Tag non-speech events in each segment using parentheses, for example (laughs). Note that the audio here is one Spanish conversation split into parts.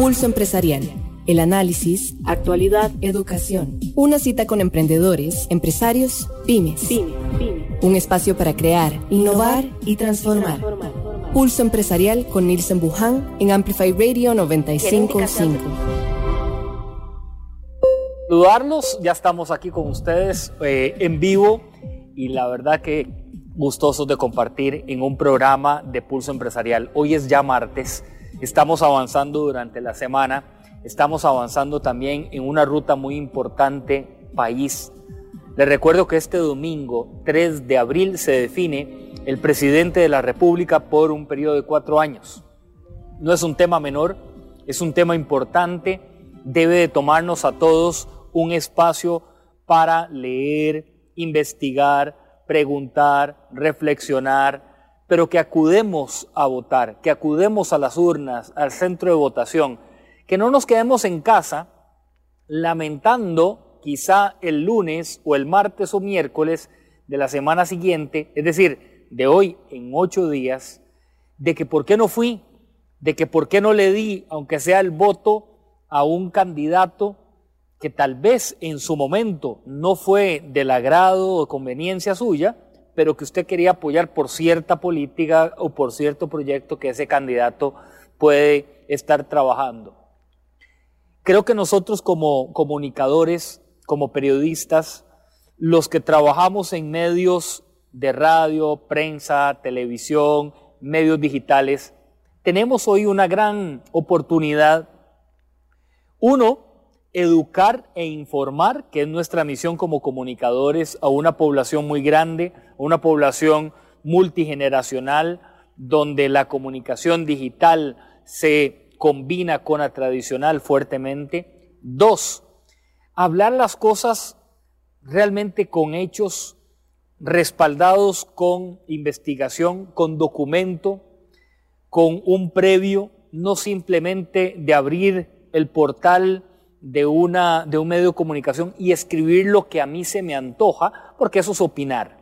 Pulso Empresarial. El análisis, actualidad, educación. Una cita con emprendedores, empresarios, pymes. Un espacio para crear, innovar y transformar. Pulso Empresarial con Nielsen Buján en Amplify Radio 955. Saludarlos, ya estamos aquí con ustedes eh, en vivo y la verdad que gustosos de compartir en un programa de Pulso Empresarial. Hoy es ya martes, estamos avanzando durante la semana, estamos avanzando también en una ruta muy importante país. Les recuerdo que este domingo 3 de abril se define el presidente de la República por un periodo de cuatro años. No es un tema menor, es un tema importante, debe de tomarnos a todos un espacio para leer, investigar, preguntar, reflexionar, pero que acudemos a votar, que acudemos a las urnas, al centro de votación, que no nos quedemos en casa lamentando quizá el lunes o el martes o miércoles de la semana siguiente, es decir, de hoy en ocho días, de que por qué no fui, de que por qué no le di, aunque sea el voto, a un candidato que tal vez en su momento no fue del agrado o conveniencia suya, pero que usted quería apoyar por cierta política o por cierto proyecto que ese candidato puede estar trabajando. Creo que nosotros como comunicadores, como periodistas, los que trabajamos en medios de radio, prensa, televisión, medios digitales, tenemos hoy una gran oportunidad. Uno, educar e informar, que es nuestra misión como comunicadores a una población muy grande, a una población multigeneracional, donde la comunicación digital se combina con la tradicional fuertemente. Dos, hablar las cosas realmente con hechos respaldados con investigación, con documento, con un previo, no simplemente de abrir el portal de, una, de un medio de comunicación y escribir lo que a mí se me antoja, porque eso es opinar.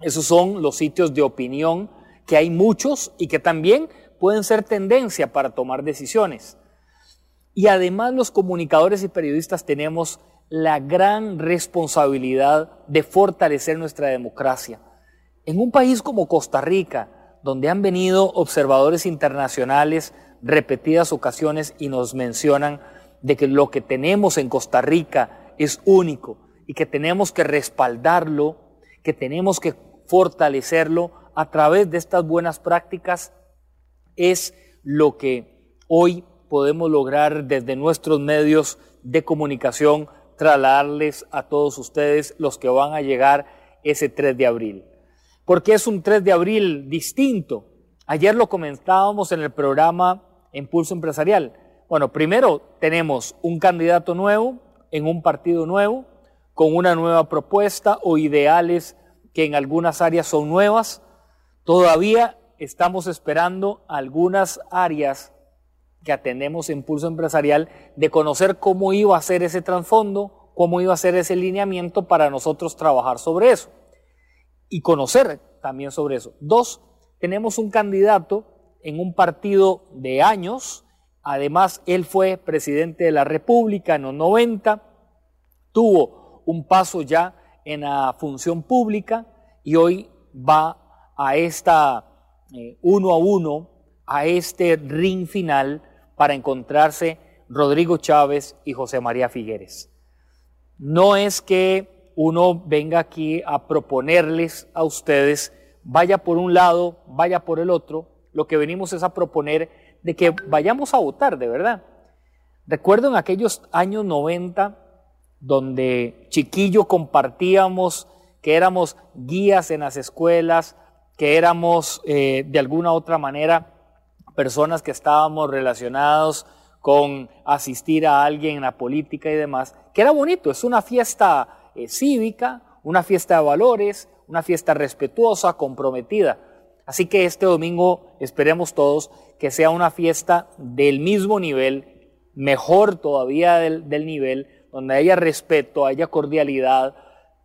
Esos son los sitios de opinión, que hay muchos y que también pueden ser tendencia para tomar decisiones. Y además los comunicadores y periodistas tenemos la gran responsabilidad de fortalecer nuestra democracia. En un país como Costa Rica, donde han venido observadores internacionales repetidas ocasiones y nos mencionan de que lo que tenemos en Costa Rica es único y que tenemos que respaldarlo, que tenemos que fortalecerlo a través de estas buenas prácticas, es lo que hoy podemos lograr desde nuestros medios de comunicación, trasladarles a todos ustedes los que van a llegar ese 3 de abril. Porque es un 3 de abril distinto. Ayer lo comentábamos en el programa Impulso Empresarial. Bueno, primero tenemos un candidato nuevo en un partido nuevo, con una nueva propuesta o ideales que en algunas áreas son nuevas. Todavía estamos esperando algunas áreas que atendemos en Pulso Empresarial de conocer cómo iba a ser ese trasfondo, cómo iba a ser ese lineamiento para nosotros trabajar sobre eso y conocer también sobre eso. Dos, tenemos un candidato en un partido de años, Además, él fue presidente de la República en los 90, tuvo un paso ya en la función pública y hoy va a esta eh, uno a uno, a este ring final para encontrarse Rodrigo Chávez y José María Figueres. No es que uno venga aquí a proponerles a ustedes, vaya por un lado, vaya por el otro, lo que venimos es a proponer de que vayamos a votar, de verdad. Recuerdo en aquellos años 90, donde chiquillo compartíamos que éramos guías en las escuelas, que éramos eh, de alguna otra manera personas que estábamos relacionados con asistir a alguien en la política y demás, que era bonito, es una fiesta eh, cívica, una fiesta de valores, una fiesta respetuosa, comprometida. Así que este domingo esperemos todos que sea una fiesta del mismo nivel, mejor todavía del, nivel, donde haya respeto, haya cordialidad,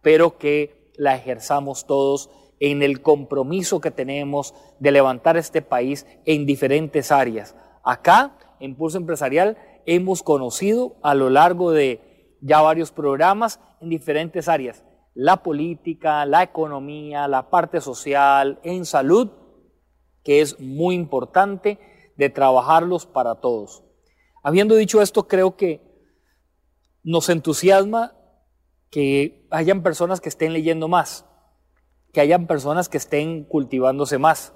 pero que la ejerzamos todos en el compromiso que tenemos de levantar este país en diferentes áreas. Acá Impulso Empresarial hemos conocido a lo largo de ya varios programas en diferentes áreas. La política, la economía, la parte social, en salud, que es muy importante de trabajarlos para todos. Habiendo dicho esto, creo que nos entusiasma que hayan personas que estén leyendo más, que hayan personas que estén cultivándose más,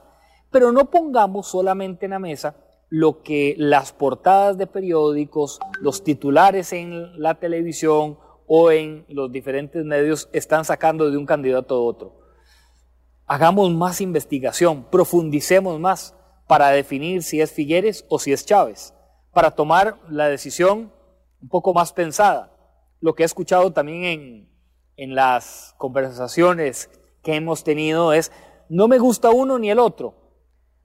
pero no pongamos solamente en la mesa lo que las portadas de periódicos, los titulares en la televisión o en los diferentes medios están sacando de un candidato a otro. Hagamos más investigación, profundicemos más para definir si es Figueres o si es Chávez, para tomar la decisión un poco más pensada. Lo que he escuchado también en, en las conversaciones que hemos tenido es, no me gusta uno ni el otro,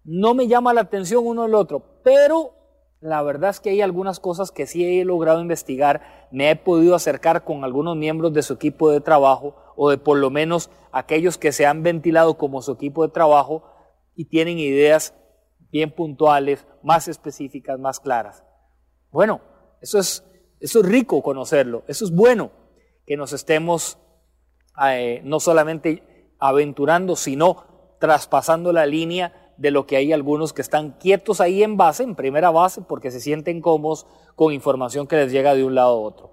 no me llama la atención uno o el otro, pero la verdad es que hay algunas cosas que sí he logrado investigar, me he podido acercar con algunos miembros de su equipo de trabajo o de por lo menos aquellos que se han ventilado como su equipo de trabajo y tienen ideas bien puntuales, más específicas, más claras. Bueno, eso es, eso es rico conocerlo, eso es bueno que nos estemos eh, no solamente aventurando, sino traspasando la línea de lo que hay algunos que están quietos ahí en base, en primera base, porque se sienten cómodos con información que les llega de un lado a otro.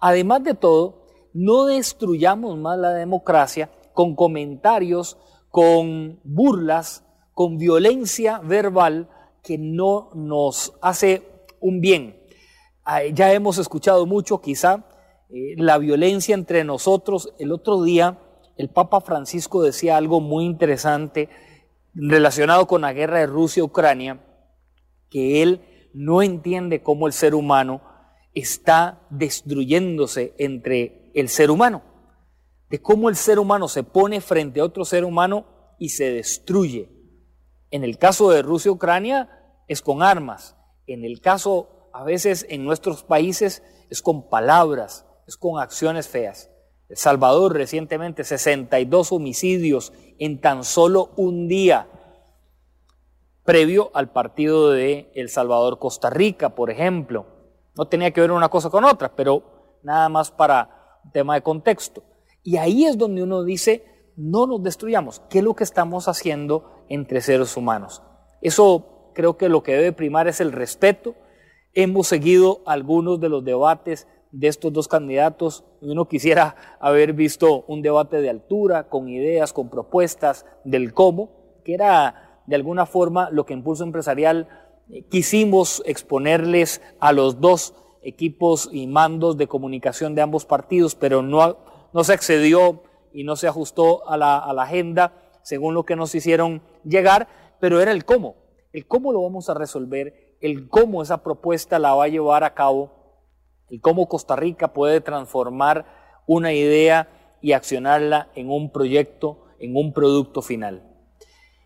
Además de todo, no destruyamos más la democracia con comentarios, con burlas, con violencia verbal que no nos hace un bien. Ya hemos escuchado mucho, quizá, eh, la violencia entre nosotros. El otro día, el Papa Francisco decía algo muy interesante relacionado con la guerra de Rusia-Ucrania, que él no entiende cómo el ser humano está destruyéndose entre el ser humano, de cómo el ser humano se pone frente a otro ser humano y se destruye. En el caso de Rusia-Ucrania es con armas, en el caso a veces en nuestros países es con palabras, es con acciones feas. El Salvador recientemente 62 homicidios en tan solo un día previo al partido de El Salvador-Costa Rica, por ejemplo. No tenía que ver una cosa con otra, pero nada más para tema de contexto. Y ahí es donde uno dice, no nos destruyamos. ¿Qué es lo que estamos haciendo entre seres humanos? Eso creo que lo que debe primar es el respeto. Hemos seguido algunos de los debates de estos dos candidatos. Uno quisiera (laughs) haber visto un debate de altura, con ideas, con propuestas del cómo, que era de alguna forma lo que Impulso Empresarial eh, quisimos exponerles a los dos equipos y mandos de comunicación de ambos partidos, pero no, no se accedió y no se ajustó a la, agenda según lo que nos hicieron llegar, pero era el cómo, el cómo lo vamos a resolver, el cómo esa propuesta la va a llevar a cabo y cómo Costa Rica puede transformar una idea y accionarla en un proyecto, en un producto final.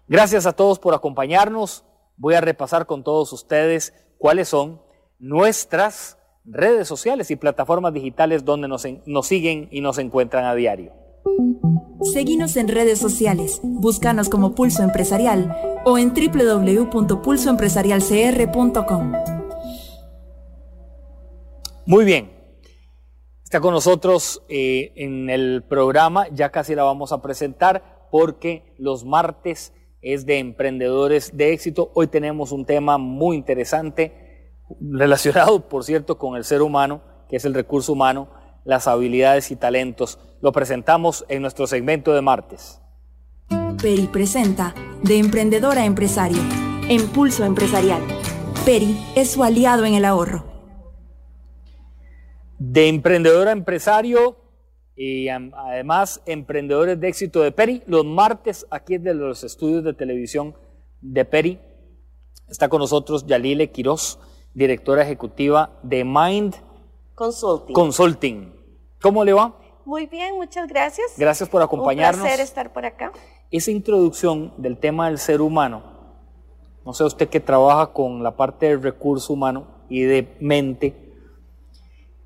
Gracias a todos por acompañarnos. Voy a repasar con todos ustedes cuáles son nuestras redes sociales y plataformas digitales donde nos, nos siguen y nos encuentran a diario. Seguimos en redes sociales, búscanos como Pulso Empresarial o en www.pulsoempresarialcr.com. Muy bien. Está con nosotros eh, en el programa, ya casi la vamos a presentar porque los martes es de emprendedores de éxito. Hoy tenemos un tema muy interesante relacionado, por cierto, con el ser humano, que es el recurso humano, las habilidades y talentos. Lo presentamos en nuestro segmento de martes. Peri presenta De Emprendedor a Empresario. Impulso Empresarial. Peri es su aliado en el ahorro de emprendedor a empresario y además emprendedores de éxito de Peri. Los martes aquí de los estudios de televisión de Peri está con nosotros Yalile Quiroz, directora ejecutiva de Mind Consulting. Consulting. ¿Cómo le va? Muy bien, muchas gracias. Gracias por acompañarnos. Un placer estar por acá. Esa introducción del tema del ser humano, no sé usted que trabaja con la parte del recurso humano y de mente,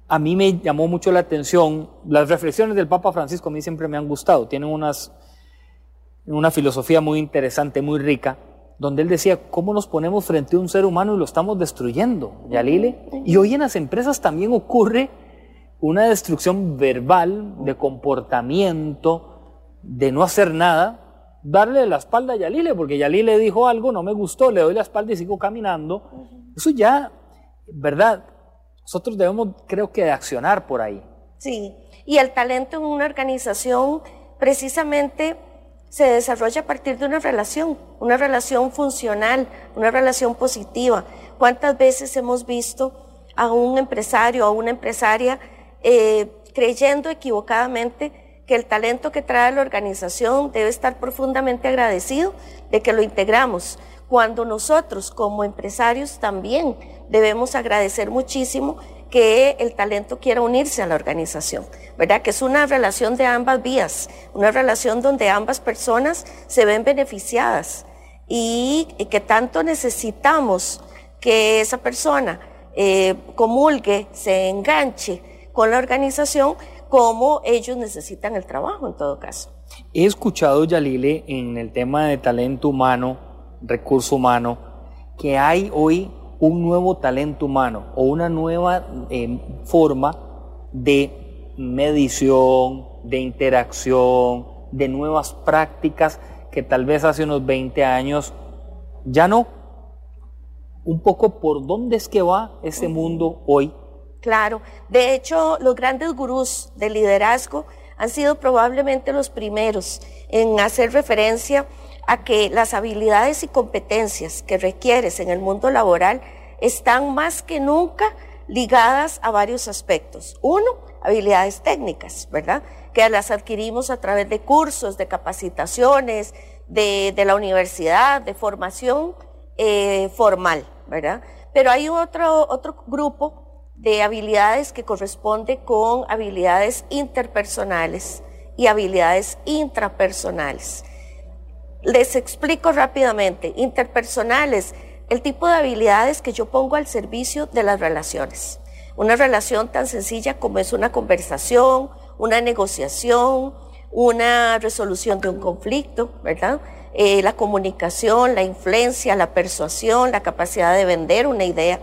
a mí me llamó mucho la atención, las reflexiones del Papa Francisco a mí siempre me han gustado, tienen unas, una filosofía muy interesante, muy rica, donde él decía, ¿cómo nos ponemos frente a un ser humano y lo estamos destruyendo, Yalile? Y hoy en las empresas también ocurre una destrucción verbal, de comportamiento, de no hacer nada, darle la espalda a Yalile, porque Yalile dijo algo, no me gustó, le doy la espalda y sigo caminando. Eso ya, ¿verdad? Nosotros debemos, creo que, accionar por ahí. Sí, y el talento en una organización precisamente se desarrolla a partir de una relación, una relación funcional, una relación positiva. ¿Cuántas veces hemos visto a un empresario o a una empresaria eh, creyendo equivocadamente que el talento que trae la organización debe estar profundamente agradecido de que lo integramos, cuando nosotros como empresarios también debemos agradecer muchísimo que el talento quiera unirse a la organización, ¿verdad? Que es una relación de ambas vías, una relación donde ambas personas se ven beneficiadas y, que tanto necesitamos que esa persona eh, comulgue, se enganche con la organización, como ellos necesitan el trabajo en todo caso. He escuchado, Yalile, en el tema de talento humano, recurso humano, que hay hoy un nuevo talento humano o una nueva eh, forma de medición, de interacción, de nuevas prácticas que tal vez hace unos 20 años ya no. Un poco por dónde es que va ese mundo hoy. Claro, de hecho los grandes gurús del liderazgo han sido probablemente los primeros en hacer referencia a que las habilidades y competencias que requieres en el mundo laboral están más que nunca ligadas a varios aspectos. Uno, habilidades técnicas, ¿verdad? Que las adquirimos a través de cursos, de capacitaciones, de, la universidad, de formación eh, formal, ¿verdad? Pero hay otro, otro grupo de habilidades que corresponde con habilidades interpersonales y habilidades intrapersonales. Les explico rápidamente. Interpersonales, el tipo de habilidades que yo pongo al servicio de las relaciones. Una relación tan sencilla como es una conversación, una negociación, una resolución de un conflicto, ¿verdad? Eh, la comunicación, la influencia, la persuasión, la capacidad de vender una idea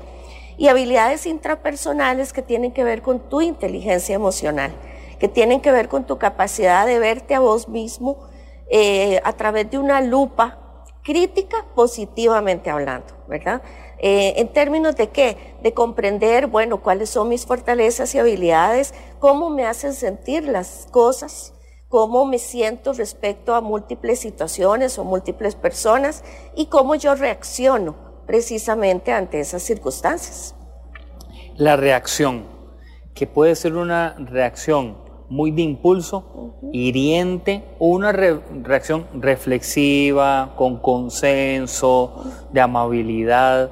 y habilidades intrapersonales que tienen que ver con tu inteligencia emocional, que tienen que ver con tu capacidad de verte a vos mismo eh, a través de una lupa crítica positivamente hablando, ¿verdad? Eh, en términos de qué? De comprender, bueno, cuáles son mis fortalezas y habilidades, cómo me hacen sentir las cosas, cómo me siento respecto a múltiples situaciones o múltiples personas y cómo yo reacciono precisamente ante esas circunstancias. La reacción, que puede ser una reacción muy de impulso, hiriente, una reacción reflexiva, con consenso, de amabilidad.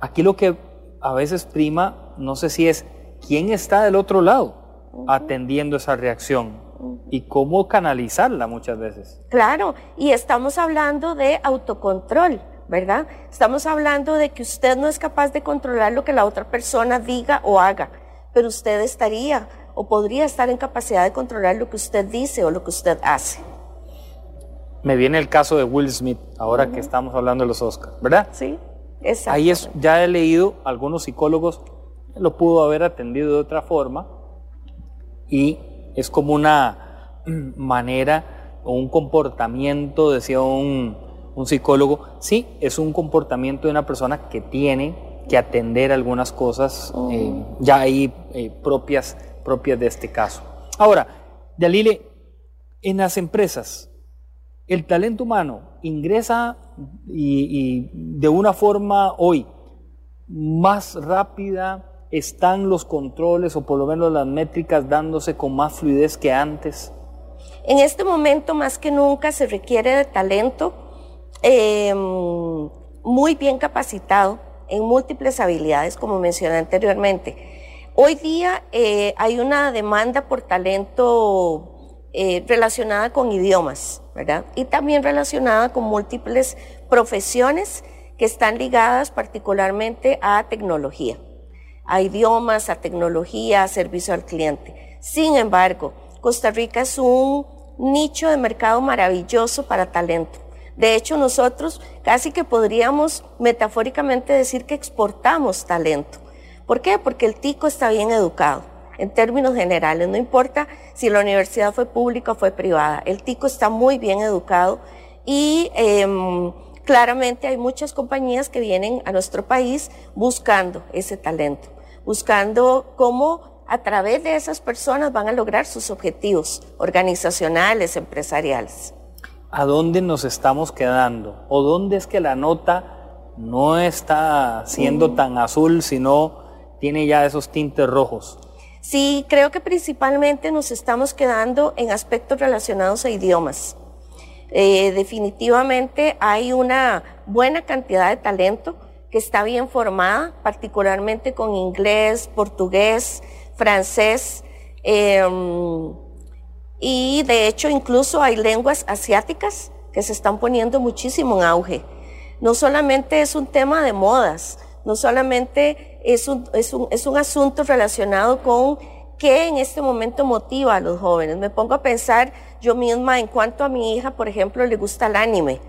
Aquí lo que a veces prima, no sé si es quién está del otro lado atendiendo esa reacción y cómo canalizarla muchas veces. Claro, y estamos hablando de autocontrol, ¿verdad? Estamos hablando de que usted no es capaz de controlar lo que la otra persona diga o haga, pero usted estaría o podría estar en capacidad de controlar lo que usted dice o lo que usted hace. Me viene el caso de Will Smith, ahora que estamos hablando de los Oscars, ¿verdad? Sí, exacto. Ahí es, ya he leído, algunos psicólogos lo pudo haber atendido de otra forma y es como una (clears throat) manera o un comportamiento, decía un, psicólogo, sí, es un comportamiento de una persona que tiene que atender algunas cosas eh, ya ahí eh, propias propias de este caso. Ahora, Dalile, en las empresas, el talento humano ingresa y, de una forma hoy más rápida, están los controles o por lo menos las métricas dándose con más fluidez que antes. En este momento más que nunca se requiere de talento em, muy bien capacitado en múltiples habilidades, como mencioné anteriormente. Hoy día eh, hay una demanda por talento eh, relacionada con idiomas, ¿verdad? Y también relacionada con múltiples profesiones que están ligadas particularmente a tecnología, a idiomas, a tecnología, a servicio al cliente. Sin embargo, Costa Rica es un nicho de mercado maravilloso para talento. De hecho, nosotros casi que podríamos metafóricamente decir que exportamos talento. ¿Por qué? Porque el tico está bien educado, en términos generales, no importa si la universidad fue pública o fue privada, el tico está muy bien educado y em, claramente hay muchas compañías que vienen a nuestro país buscando ese talento, buscando cómo a través de esas personas van a lograr sus objetivos organizacionales, empresariales. ¿A dónde nos estamos quedando? ¿O dónde es que la nota no está siendo tan azul, sino tiene ya esos tintes rojos? Sí, creo que principalmente nos estamos quedando en aspectos relacionados a idiomas. Eh, definitivamente hay una buena cantidad de talento que está bien formada, particularmente con inglés, portugués, francés, em, y de hecho incluso hay lenguas asiáticas que se están poniendo muchísimo en auge. No solamente es un tema de modas, no solamente es un, asunto relacionado con qué en este momento motiva a los jóvenes. Me pongo a pensar yo misma en cuanto a mi hija, por ejemplo, le gusta el anime,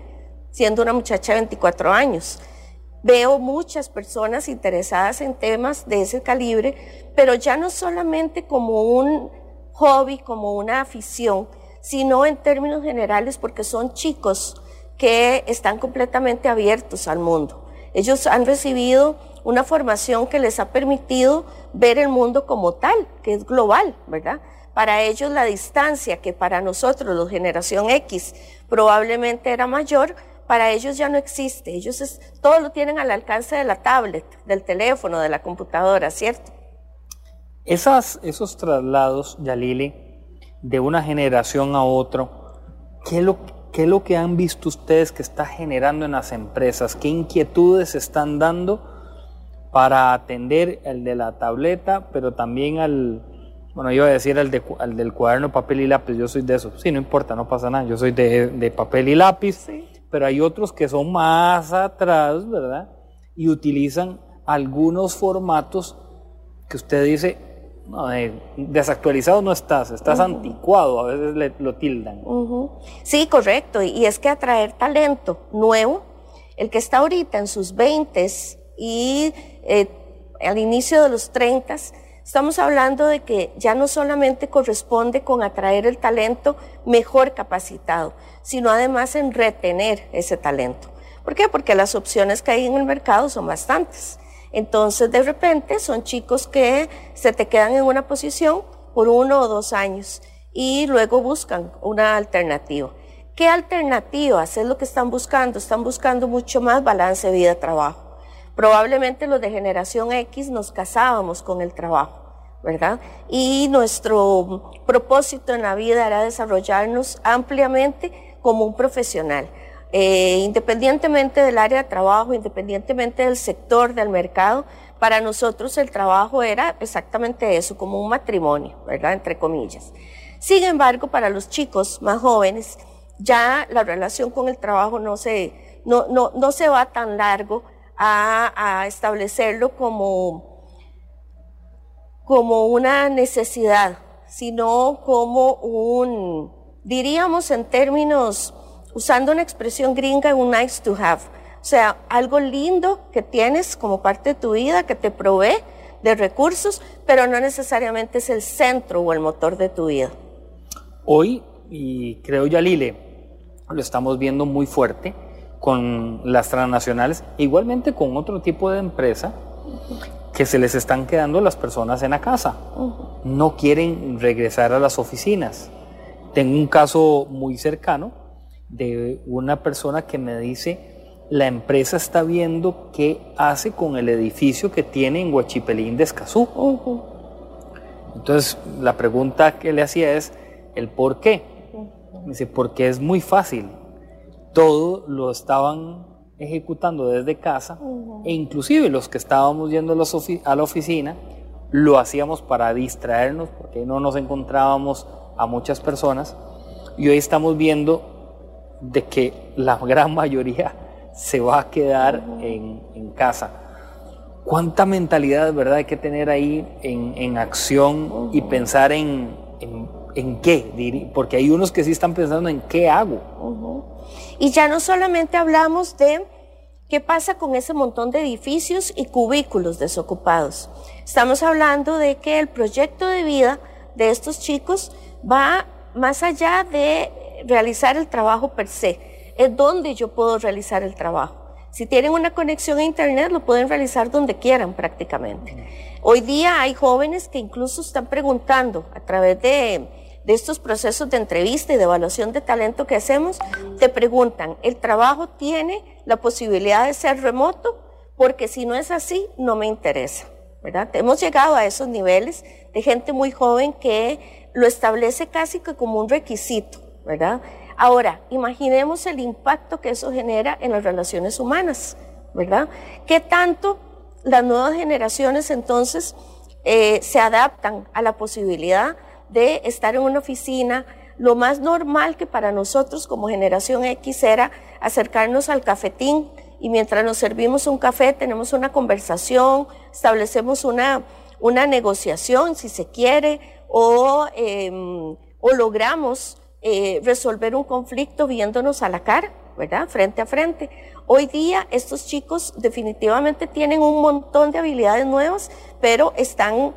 siendo una muchacha de 24 años. Veo muchas personas interesadas en temas de ese calibre, pero ya no solamente como un hobby, como una afición, sino en términos generales porque son chicos que están completamente abiertos al mundo. Ellos han recibido una formación que les ha permitido ver el mundo como tal, que es global, ¿verdad? Para ellos la distancia que para nosotros, los generación X, probablemente era mayor, para ellos ya no existe. Ellos es, todo lo tienen al alcance de la tablet, del teléfono, de la computadora, ¿cierto? Esas, esos traslados, Yalili, de una generación a otro, ¿qué es, lo, ¿qué es lo que han visto ustedes que está generando en las empresas? ¿Qué inquietudes están dando para atender el de la tableta, pero también al, bueno, iba a decir al, de, al del cuaderno, papel y lápiz, yo soy de eso. Sí, no importa, no pasa nada, yo soy de, de papel y lápiz. Sí pero hay otros que son más atrás, ¿verdad? Y utilizan algunos formatos que usted dice, no, desactualizado no estás, estás anticuado, a veces lo tildan. Sí, correcto, y es que atraer talento nuevo, el que está ahorita en sus 20 y eh, al inicio de los 30, Estamos hablando de que ya no solamente corresponde con atraer el talento mejor capacitado, sino además en retener ese talento. ¿Por qué? Porque las opciones que hay en el mercado son bastantes. Entonces, de repente, son chicos que se te quedan en una posición por uno o dos años y luego buscan una alternativa. ¿Qué alternativa? es lo que están buscando. Están buscando mucho más balance vida-trabajo. Probablemente los de generación X nos casábamos con el trabajo, ¿verdad? Y nuestro propósito en la vida era desarrollarnos ampliamente como un profesional. Eh, independientemente del área de trabajo, independientemente del sector, del mercado, para nosotros el trabajo era exactamente eso, como un matrimonio, ¿verdad? Entre comillas. Sin embargo, para los chicos más jóvenes, ya la relación con el trabajo no se, no, no, no se va tan largo a, establecerlo como, como una necesidad, sino como un, diríamos en términos, usando una expresión gringa, un nice to have. O sea, algo lindo que tienes como parte de tu vida, que te provee de recursos, pero no necesariamente es el centro o el motor de tu vida. Hoy, y creo ya Lile, lo estamos viendo muy fuerte, con las transnacionales, igualmente con otro tipo de empresa que se les están quedando las personas en la casa. No quieren regresar a las oficinas. Tengo un caso muy cercano de una persona que me dice, la empresa está viendo qué hace con el edificio que tiene en Huachipelín de Escazú. Entonces, la pregunta que le hacía es, ¿el por qué? Me dice, porque es muy fácil. Todo lo estaban ejecutando desde casa e inclusive los que estábamos yendo a la oficina lo hacíamos para distraernos porque no nos encontrábamos a muchas personas. Y hoy estamos viendo de que la gran mayoría se va a quedar en, casa. ¿Cuánta mentalidad verdad hay que tener ahí en, acción y pensar en ¿En qué? Porque hay unos que sí están pensando en qué hago. Y ya no solamente hablamos de qué pasa con ese montón de edificios y cubículos desocupados. Estamos hablando de que el proyecto de vida de estos chicos va más allá de realizar el trabajo per se. Es donde yo puedo realizar el trabajo. Si tienen una conexión a Internet, lo pueden realizar donde quieran prácticamente. Hoy día hay jóvenes que incluso están preguntando a través de, estos procesos de entrevista y de evaluación de talento que hacemos, te preguntan, ¿el trabajo tiene la posibilidad de ser remoto? Porque si no es así, no me interesa. Hemos llegado a esos niveles de gente muy joven que lo establece casi que como un requisito, ¿verdad? Ahora, imaginemos el impacto que eso genera en las relaciones humanas, ¿verdad? ¿Qué tanto las nuevas generaciones entonces eh, se adaptan a la posibilidad de estar en una oficina. Lo más normal que para nosotros como generación X era acercarnos al cafetín y mientras nos servimos un café tenemos una conversación, establecemos una, una negociación si se quiere o, em, o logramos eh, resolver un conflicto viéndonos a la cara, ¿verdad? Frente a frente. Hoy día estos chicos definitivamente tienen un montón de habilidades nuevas, pero están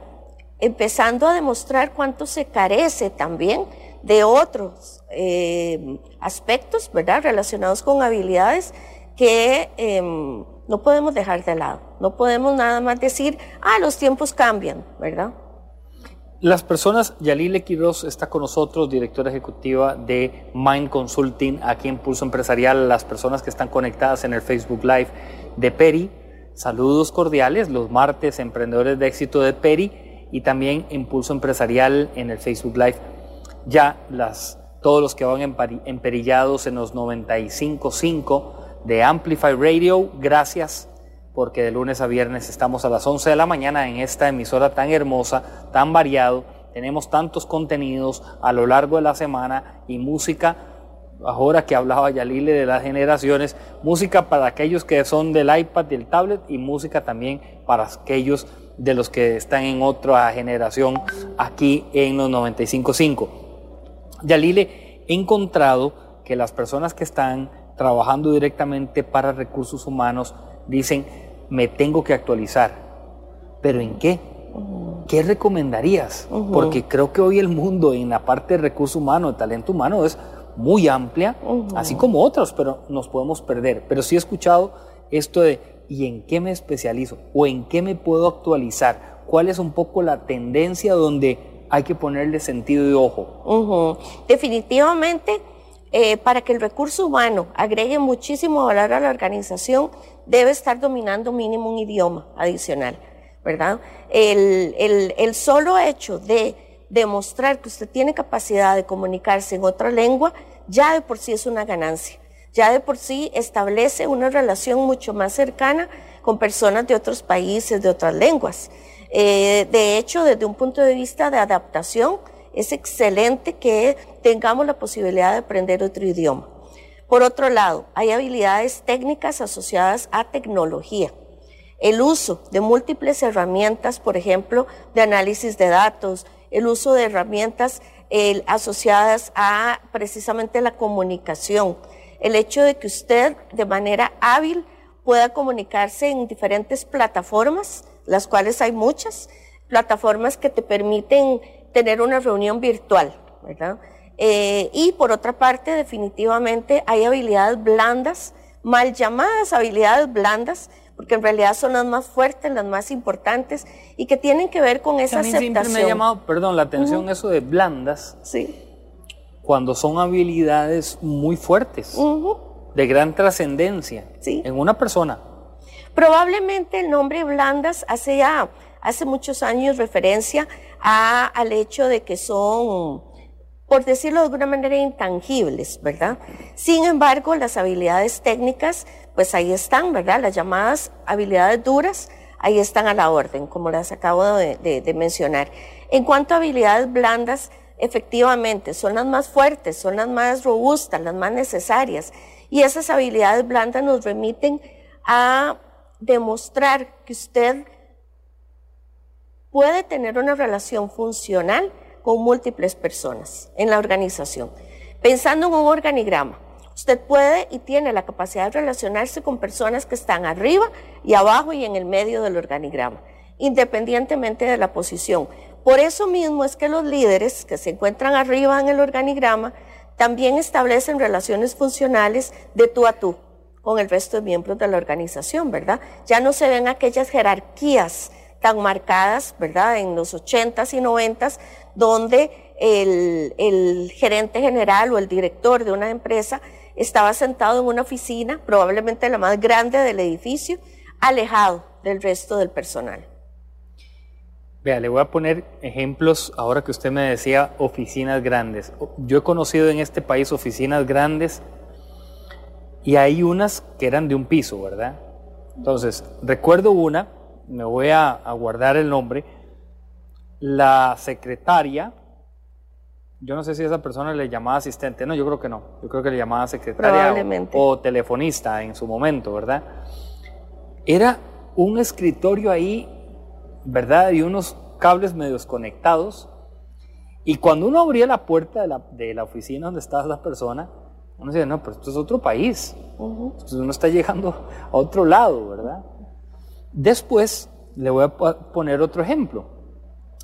empezando a demostrar cuánto se carece también de otros eh, aspectos, ¿verdad? Relacionados con habilidades que em, no podemos dejar de lado. No podemos nada más decir, ah, los tiempos cambian, ¿verdad? Las personas, Yalile Quiroz está con nosotros, directora ejecutiva de Mind Consulting aquí en Pulso Empresarial, las personas que están conectadas en el Facebook Live de Peri, saludos cordiales, los martes Emprendedores de Éxito de Peri y también en Pulso Empresarial en el Facebook Live. Ya las, todos los que van emperillados en los 95.5 de Amplify Radio, gracias porque de lunes a viernes estamos a las 11 de la mañana en esta emisora tan hermosa, tan variado. Tenemos tantos contenidos a lo largo de la semana y música, ahora que hablaba Yalile de las generaciones, música para aquellos que son del iPad, del tablet y música también para aquellos de los que están en otra generación aquí en los 95.5. Yalile, he encontrado que las personas que están trabajando directamente para recursos humanos dicen, me tengo que actualizar. ¿Pero en qué? ¿Qué recomendarías? Porque creo que hoy el mundo en la parte de recursos humanos, de talento humano, es muy amplia, así como otros, pero nos podemos perder. Pero sí he escuchado esto de, ¿y en qué me especializo? ¿O en qué me puedo actualizar? ¿Cuál es un poco la tendencia donde hay que ponerle sentido de ojo? Definitivamente eh, para que el recurso humano agregue muchísimo valor a la organización, debe estar dominando mínimo un idioma adicional, ¿verdad? El, el, el solo hecho de demostrar que usted tiene capacidad de comunicarse en otra lengua, ya de por sí es una ganancia, ya de por sí establece una relación mucho más cercana con personas de otros países, de otras lenguas. Eh, de hecho, desde un punto de vista de adaptación, es excelente que tengamos la posibilidad de aprender otro idioma. Por otro lado, hay habilidades técnicas asociadas a tecnología. El uso de múltiples herramientas, por ejemplo, de análisis de datos, el uso de herramientas asociadas a precisamente la comunicación, el hecho de que usted de manera hábil pueda comunicarse en diferentes plataformas, las cuales hay muchas, plataformas que te permiten tener una reunión virtual, ¿verdad? Eh, y por otra parte, definitivamente hay habilidades blandas, mal llamadas habilidades blandas, porque en realidad son las más fuertes, las más importantes y que tienen que ver con esa aceptación. Siempre me ha llamado, perdón, la atención eso de blandas. Sí. Cuando son habilidades muy fuertes, de gran trascendencia sí. en una persona. Probablemente el nombre blandas hace ya hace muchos años referencia a, al hecho de que son, por decirlo de alguna manera, intangibles, ¿verdad? Sin embargo, las habilidades técnicas, pues ahí están, ¿verdad? Las llamadas habilidades duras, ahí están a la orden, como las acabo de, mencionar. En cuanto a habilidades blandas, efectivamente, son las más fuertes, son las más robustas, las más necesarias. Y esas habilidades blandas nos remiten a demostrar que usted puede tener una relación funcional con múltiples personas en la organización. Pensando en un organigrama, usted puede y tiene la capacidad de relacionarse con personas que están arriba y abajo y en el medio del organigrama, independientemente de la posición. Por eso mismo es que los líderes que se encuentran arriba en el organigrama también establecen relaciones funcionales de tú a tú con el resto de miembros de la organización, ¿verdad? Ya no se ven aquellas jerarquías tan marcadas, ¿verdad? En los 80s y 90s, donde el, gerente general o el director de una empresa estaba sentado en una oficina, probablemente la más grande del edificio, alejado del resto del personal. Vea, le voy a poner ejemplos ahora que usted me decía oficinas grandes. Yo he conocido en este país oficinas grandes y hay unas que eran de un piso, ¿verdad? Entonces, recuerdo una, me voy a, guardar el nombre, la secretaria, yo no sé si esa persona le llamaba asistente, no, yo creo que no, yo creo que le llamaba secretaria o, o telefonista en su momento, ¿verdad? Era un escritorio ahí, ¿verdad? Y unos cables medios conectados. Y cuando uno abría la puerta de la, de la oficina donde estaba la persona, uno dice, no, pero esto es otro país. Entonces uno está llegando a otro lado, ¿verdad? Después le voy a poner otro ejemplo.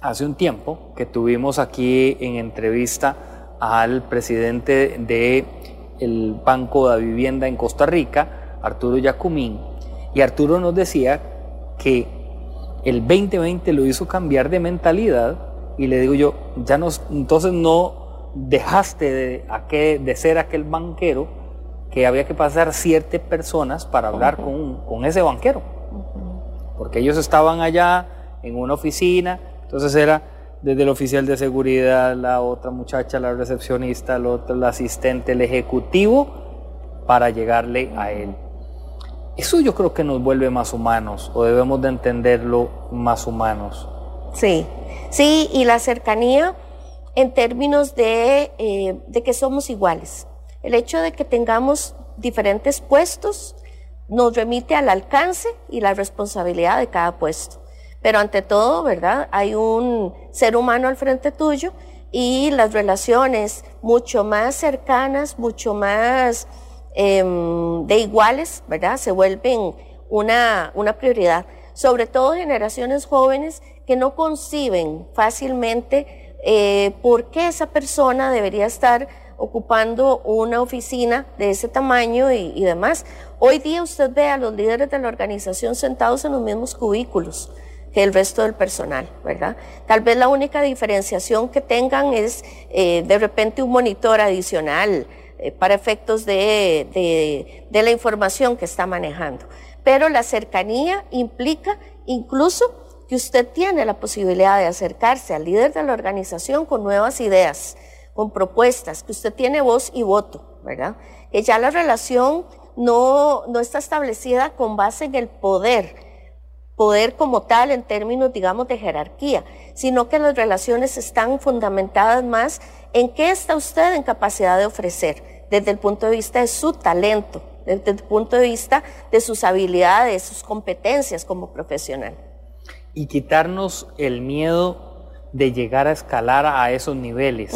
Hace un tiempo que tuvimos aquí en entrevista al presidente del el Banco de Vivienda en Costa Rica, Arturo Yacumín, y Arturo nos decía que el 2020 lo hizo cambiar de mentalidad y le digo yo, ya nos, entonces no dejaste de, de ser aquel banquero que había que pasar siete personas para hablar con, con ese banquero. Porque ellos estaban allá en una oficina, entonces era desde el oficial de seguridad, la otra muchacha, la recepcionista, el otro, asistente, el ejecutivo, para llegarle a él. Eso yo creo que nos vuelve más humanos, o debemos de entenderlo más humanos. Sí, sí, y la cercanía en términos eh, de, que somos iguales. El hecho de que tengamos diferentes puestos nos remite al alcance y la responsabilidad de cada puesto. Pero ante todo, ¿verdad? Hay un ser humano al frente tuyo y las relaciones mucho más cercanas, mucho más em, de iguales, ¿verdad? Se vuelven una, una prioridad. Sobre todo generaciones jóvenes que no conciben fácilmente eh, por qué esa persona debería estar ocupando una oficina de ese tamaño y, demás. Hoy día usted ve a los líderes de la organización sentados en los mismos cubículos que el resto del personal, ¿verdad? Tal vez la única diferenciación que tengan es eh, de repente un monitor adicional eh, para efectos de, de la información que está manejando. Pero la cercanía implica incluso que usted tiene la posibilidad de acercarse al líder de la organización con nuevas ideas, con propuestas, que usted tiene voz y voto, ¿verdad? Que ya la relación no, no está establecida con base en el poder, poder como tal en términos, digamos, de jerarquía, sino que las relaciones están fundamentadas más en qué está usted en capacidad de ofrecer desde el punto de vista de su talento, desde el punto de vista de sus habilidades, sus competencias como profesional y quitarnos el miedo de llegar a escalar a esos niveles.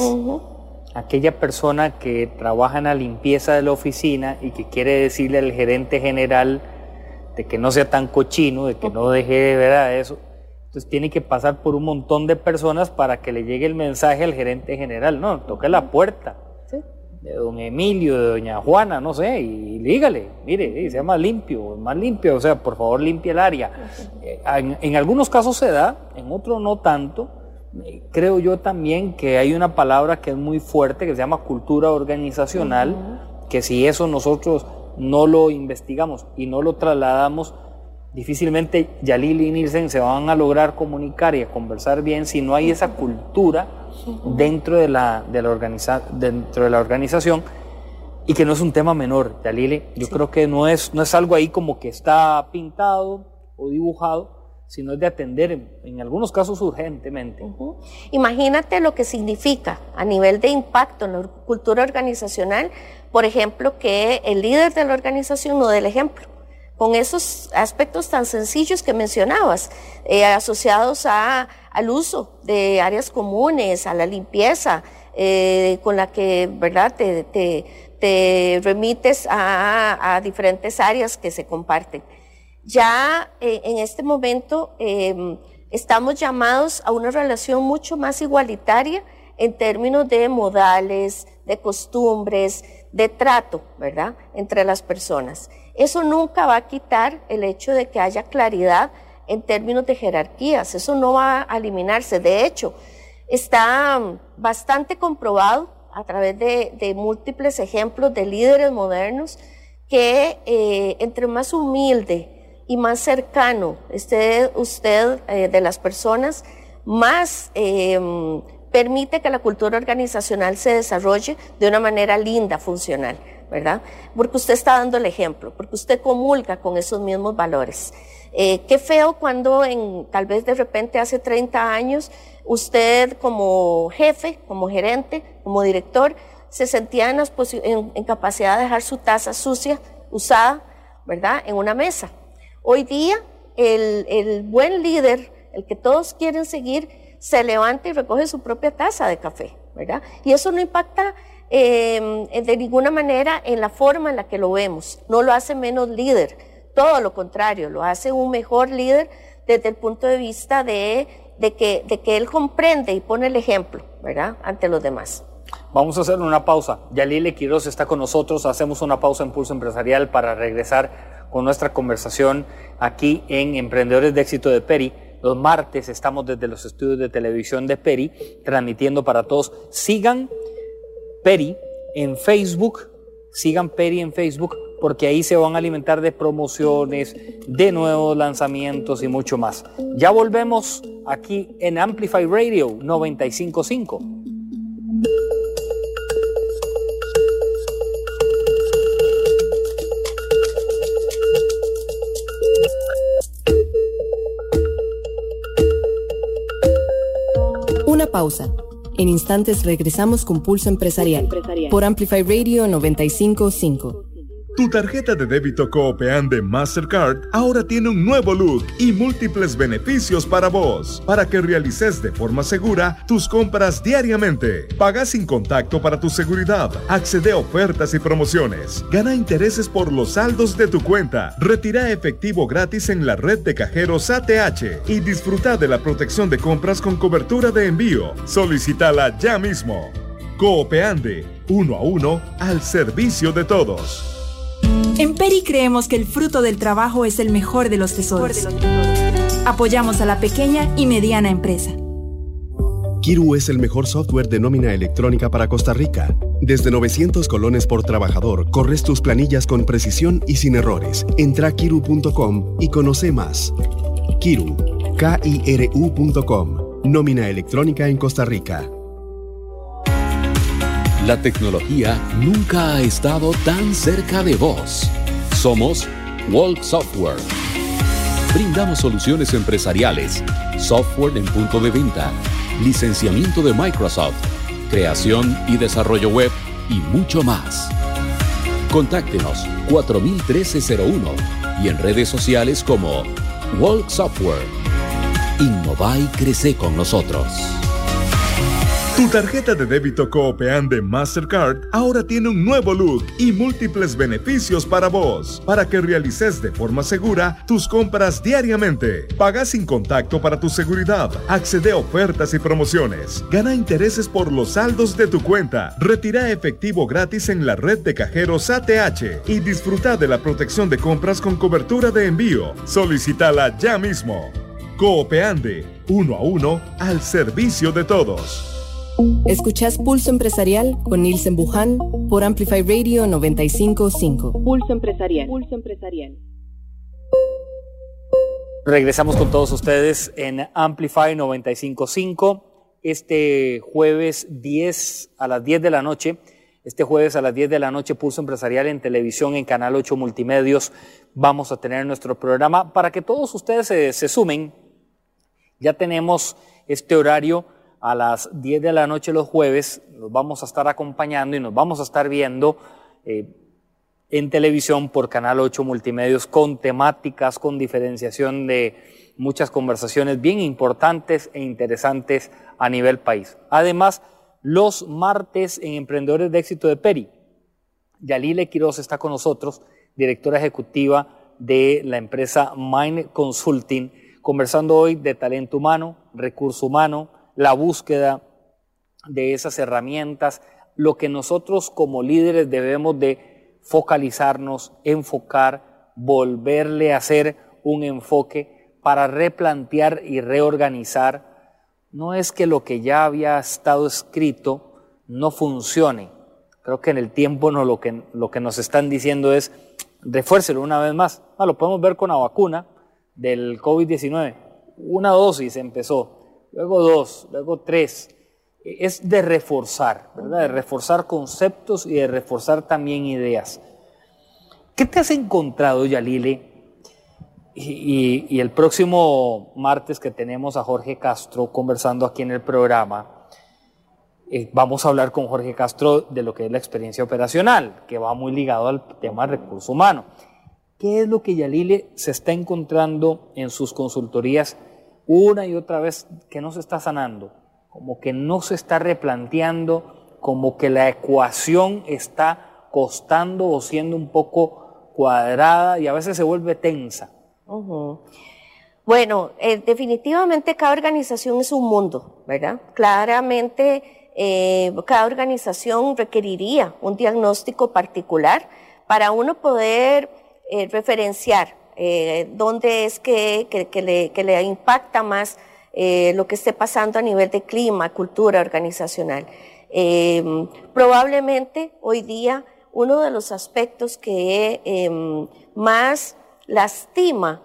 Aquella persona que trabaja en la limpieza de la oficina y que quiere decirle al gerente general de que no sea tan cochino, de que no deje de ver a eso, entonces tiene que pasar por un montón de personas para que le llegue el mensaje al gerente general. No, toque la puerta de don Emilio, de doña Juana, no sé, y, dígale, mire, sea más limpio, más limpio, o sea, por favor limpie el área. Eh, en, algunos casos se da, en otros no tanto. Eh, creo yo también que hay una palabra que es muy fuerte, que se llama cultura organizacional, que si eso nosotros no lo investigamos y no lo trasladamos, difícilmente Yalil y Nielsen se van a lograr comunicar y a conversar bien si no hay esa cultura dentro de la, de la, dentro de la organización y que no es un tema menor, Yalile. Yo creo que no es, no es algo ahí como que está pintado o dibujado, sino es de atender en, algunos casos urgentemente. Imagínate lo que significa a nivel de impacto en la cultura organizacional, por ejemplo, que el líder de la organización no dé el ejemplo con esos aspectos tan sencillos que mencionabas, eh, asociados a, al uso de áreas comunes, a la limpieza, eh, con la que, ¿verdad?, te, te, remites a, a, diferentes áreas que se comparten. Ya eh, en este momento em, estamos llamados a una relación mucho más igualitaria en términos de modales, de costumbres, de trato, ¿verdad?, entre las personas. Eso nunca va a quitar el hecho de que haya claridad en términos de jerarquías, eso no va a eliminarse. De hecho, está bastante comprobado a través de, múltiples ejemplos de líderes modernos que eh, entre más humilde y más cercano usted eh, de las personas, más em, permite que la cultura organizacional se desarrolle de una manera linda, funcional, ¿verdad? Porque usted está dando el ejemplo, porque usted comulga con esos mismos valores. Eh, qué feo cuando en, tal vez de repente hace 30 años usted como jefe, como gerente, como director, se sentía en, en, capacidad de dejar su taza sucia, usada, ¿verdad?, en una mesa. Hoy día, el, el buen líder, el que todos quieren seguir, se levanta y recoge su propia taza de café, ¿verdad? Y eso no impacta em, de ninguna manera en la forma en la que lo vemos, no lo hace menos líder, todo lo contrario, lo hace un mejor líder desde el punto de vista de, que, de que él comprende y pone el ejemplo, ¿verdad?, ante los demás. Vamos a hacer una pausa. Yalile Quiroz está con nosotros. Hacemos una pausa en Pulso Empresarial para regresar con nuestra conversación aquí en Emprendedores de Éxito de Peri. Los martes estamos desde los estudios de televisión de Peri, transmitiendo para todos. Sigan Peri en Facebook, sigan Peri en Facebook, porque ahí se van a alimentar de promociones, de nuevos lanzamientos y mucho más. Ya volvemos aquí en Amplify Radio 955. Pausa. En instantes regresamos con Pulso Empresarial, por Amplify Radio 955. Tu tarjeta de débito Coopean de Mastercard ahora tiene un nuevo look y múltiples beneficios para vos, para que realices de forma segura tus compras diariamente. Paga sin contacto para tu seguridad, accede a ofertas y promociones, gana intereses por los saldos de tu cuenta, retira efectivo gratis en la red de cajeros ATH y disfruta de la protección de compras con cobertura de envío. Solicítala ya mismo. Coopeande, uno a uno, al servicio de todos. En Peri creemos que el fruto del trabajo es el mejor de los tesoros. Apoyamos a la pequeña y mediana empresa. Kiru es el mejor software de nómina electrónica para Costa Rica. Desde 900 colones por trabajador, corres tus planillas con precisión y sin errores. Entra a kiru.com y conoce más. Kiru, K-I-R-U.com, nómina electrónica en Costa Rica. La tecnología nunca ha estado tan cerca de vos. Somos Walk Software. Brindamos soluciones empresariales, software en punto de venta, licenciamiento de Microsoft, creación y desarrollo web y mucho más. Contáctenos 401301 y en redes sociales como Walk Software. Innova y crece con nosotros. Tu tarjeta de débito Coopean de Mastercard ahora tiene un nuevo look y múltiples beneficios para vos, para que realices de forma segura tus compras diariamente. Paga sin contacto para tu seguridad, accede a ofertas y promociones, gana intereses por los saldos de tu cuenta, retira efectivo gratis en la red de cajeros ATH y disfruta de la protección de compras con cobertura de envío. Solicítala ya mismo. Coopeande, uno a uno, al servicio de todos. Escuchás Pulso Empresarial con Nielsen Buján por Amplify Radio 955. Pulso Empresarial. Pulso Empresarial. Regresamos con todos ustedes en Amplify 955 este jueves 10 a las 10 de la noche. Este jueves a las 10 de la noche, Pulso Empresarial en televisión, en Canal 8 Multimedios, vamos a tener nuestro programa para que todos ustedes se, se sumen. Ya tenemos este horario a las 10 de la noche los jueves. Los vamos a estar acompañando y nos vamos a estar viendo eh, en televisión por Canal 8 Multimedios con temáticas, con diferenciación de, muchas conversaciones bien importantes e interesantes a nivel país. Además, los martes en Emprendedores de Éxito de Peri. Yalile Quiroz está con nosotros, directora ejecutiva de la empresa Mind Consulting, conversando hoy de talento humano, recurso humano, la búsqueda de esas herramientas, lo que nosotros como líderes debemos de focalizarnos, enfocar, volverle a hacer un enfoque para replantear y reorganizar. No es que lo que ya había estado escrito no funcione. Creo que en el tiempo no, lo, que, lo que nos están diciendo es refuércelo una vez más. Ah, lo podemos ver con la vacuna del COVID-19. Una dosis empezó, luego dos, luego tres. Es de reforzar, ¿verdad? De reforzar conceptos y de reforzar también ideas. ¿Qué te has encontrado, Yalile? Y, y, el próximo martes que tenemos a Jorge Castro conversando aquí en el programa, eh, vamos a hablar con Jorge Castro de lo que es la experiencia operacional, que va muy ligado al tema de recurso humano. ¿Qué es lo que Yalile se está encontrando en sus consultorías una y otra vez que no se está sanando? Como que no se está replanteando, como que la ecuación está costando o siendo un poco cuadrada y a veces se vuelve tensa. Bueno, eh, definitivamente cada organización es un mundo, ¿verdad? Claramente eh, cada organización requeriría un diagnóstico particular para uno poder eh, referenciar eh, dónde es que, le, impacta más lo que esté pasando a nivel de clima, cultura organizacional. Em, probablemente hoy día uno de los aspectos que em, más lastima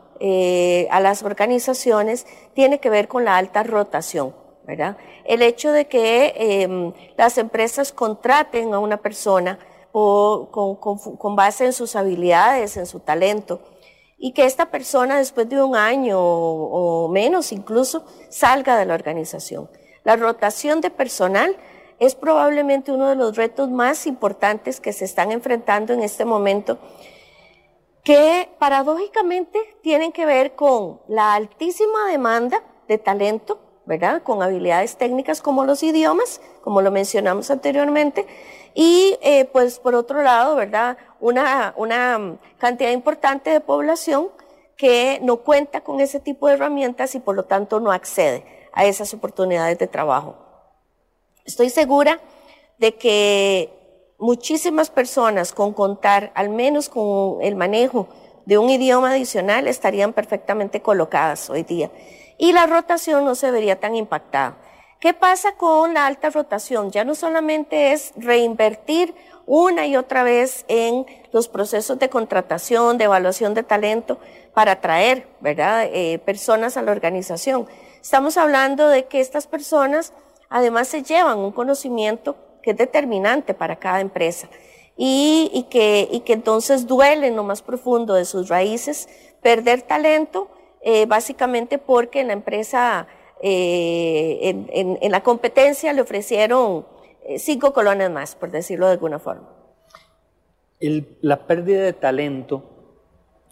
a las organizaciones tiene que ver con la alta rotación. El hecho de que em, las empresas contraten a una persona con, base en sus habilidades, en su talento, y que esta persona después de un año o, menos incluso salga de la organización. La rotación de personal es probablemente uno de los retos más importantes que se están enfrentando en este momento, que paradójicamente tienen que ver con la altísima demanda de talento ¿verdad? Con habilidades técnicas como los idiomas, como lo mencionamos anteriormente, y eh, pues por otro lado, ¿verdad? Una, una cantidad importante de población que no cuenta con ese tipo de herramientas y por lo tanto no accede a esas oportunidades de trabajo. Estoy segura de que muchísimas personas con contar al menos con el manejo de un idioma adicional estarían perfectamente colocadas hoy día y la rotación no se vería tan impactada. ¿Qué pasa con la alta rotación? Ya no solamente es reinvertir una y otra vez en los procesos de contratación, de evaluación de talento para atraer, ¿verdad?, eh, personas a la organización. Estamos hablando de que estas personas además se llevan un conocimiento que es determinante para cada empresa y, que, y que entonces duele en lo más profundo de sus raíces perder talento eh, básicamente porque en la empresa, eh, en, la competencia le ofrecieron eh, cinco colones más, por decirlo de alguna forma. la pérdida de talento,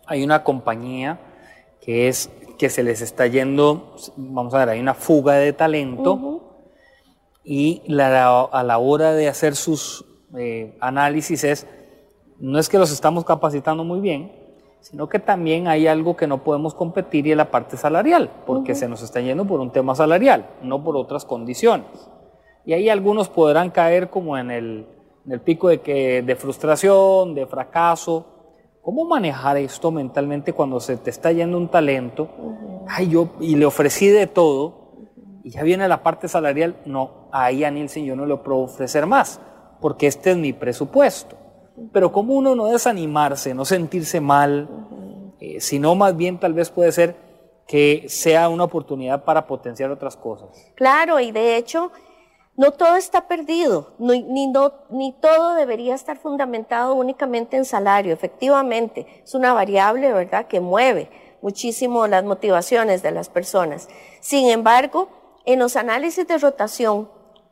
hay una compañía que es que se les está yendo, vamos a ver, hay una fuga de talento y a la hora de hacer sus análisis es, no es que los estamos capacitando muy bien, sino que también hay algo que no podemos competir y es la parte salarial, porque se nos está yendo por un tema salarial, no por otras condiciones. Y ahí algunos podrán caer como en el, pico de, que, de frustración, de fracaso. ¿Cómo manejar esto mentalmente cuando se te está yendo un talento? Ay, yo, y le ofrecí de todo, y ya viene la parte salarial. No, ahí a Nielsen yo no le puedo ofrecer más, porque este es mi presupuesto. Pero como uno no desanimarse, no sentirse mal, eh, sino más bien tal vez puede ser que sea una oportunidad para potenciar otras cosas. Claro, y de hecho, no todo está perdido, ni, ni todo debería estar fundamentado únicamente en salario. Efectivamente, es una variable, ¿verdad?, que mueve muchísimo las motivaciones de las personas. Sin embargo, en los análisis de rotación,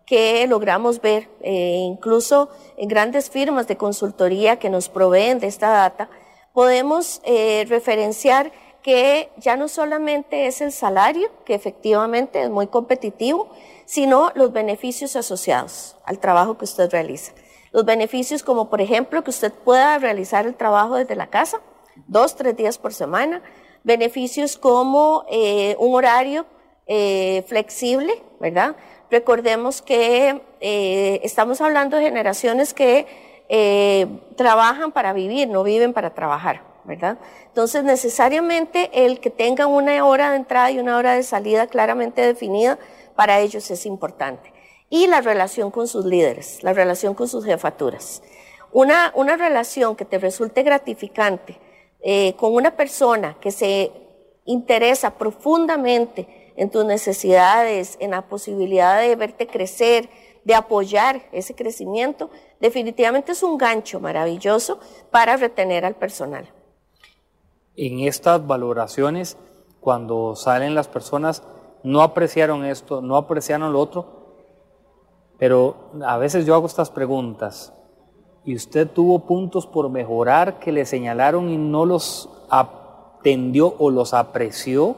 que logramos ver, eh, incluso en grandes firmas de consultoría que nos proveen de esta data, podemos eh, referenciar que ya no solamente es el salario, que efectivamente es muy competitivo, sino los beneficios asociados al trabajo que usted realiza. Los beneficios como por ejemplo que usted pueda realizar el trabajo desde la casa, dos, tres días por semana, beneficios como eh, un horario eh, flexible, ¿verdad? Recordemos que eh, estamos hablando de generaciones que trabajan para vivir, no viven para trabajar, ¿verdad? Entonces, necesariamente el que tengan una hora de entrada y una hora de salida claramente definida, para ellos es importante. Y la relación con sus líderes, la relación con sus jefaturas. Una, una relación que te resulte gratificante eh, con una persona que se interesa profundamente en tus necesidades, en la posibilidad de verte crecer, de apoyar ese crecimiento, definitivamente es un gancho maravilloso para retener al personal. En estas valoraciones, cuando salen las personas, no apreciaron esto, no apreciaron lo otro, pero a veces yo hago estas preguntas y usted tuvo puntos por mejorar que le señalaron y no los atendió o los apreció,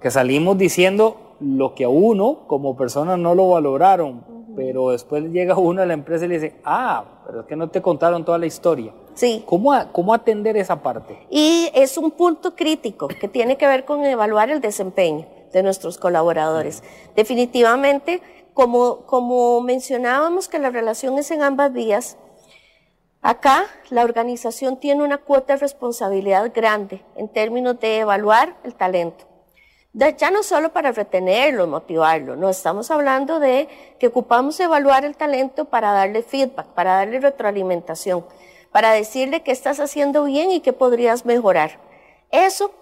que salimos diciendo lo que a uno como persona no lo valoraron, pero después llega uno a la empresa y le dice, ah, pero es que no te contaron toda la historia. Sí. ¿Cómo, ¿Cómo atender esa parte? Y es un punto crítico que tiene que ver con evaluar el desempeño de nuestros colaboradores. Definitivamente, como, como mencionábamos que la relación es en ambas vías, acá la organización tiene una cuota de responsabilidad grande en términos de evaluar el talento. Ya no solo para retenerlo, motivarlo, no estamos hablando de que ocupamos evaluar el talento para darle feedback, para darle retroalimentación, para decirle qué estás haciendo bien y qué podrías mejorar. Eso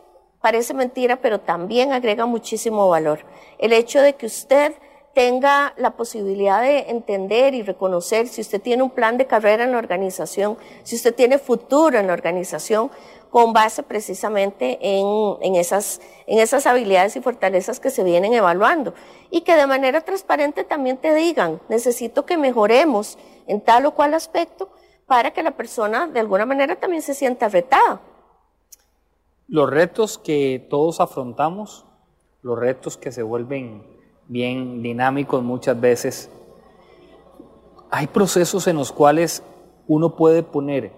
parece mentira, pero también agrega muchísimo valor. El hecho de que usted tenga la posibilidad de entender y reconocer si usted tiene un plan de carrera en la organización, si usted tiene futuro en la organización, con base precisamente en, esas, en esas habilidades y fortalezas que se vienen evaluando. Y que de manera transparente también te digan, necesito que mejoremos en tal o cual aspecto para que la persona de alguna manera también se sienta retada. Los retos que todos afrontamos, los retos que se vuelven bien dinámicos muchas veces, hay procesos en los cuales uno puede poner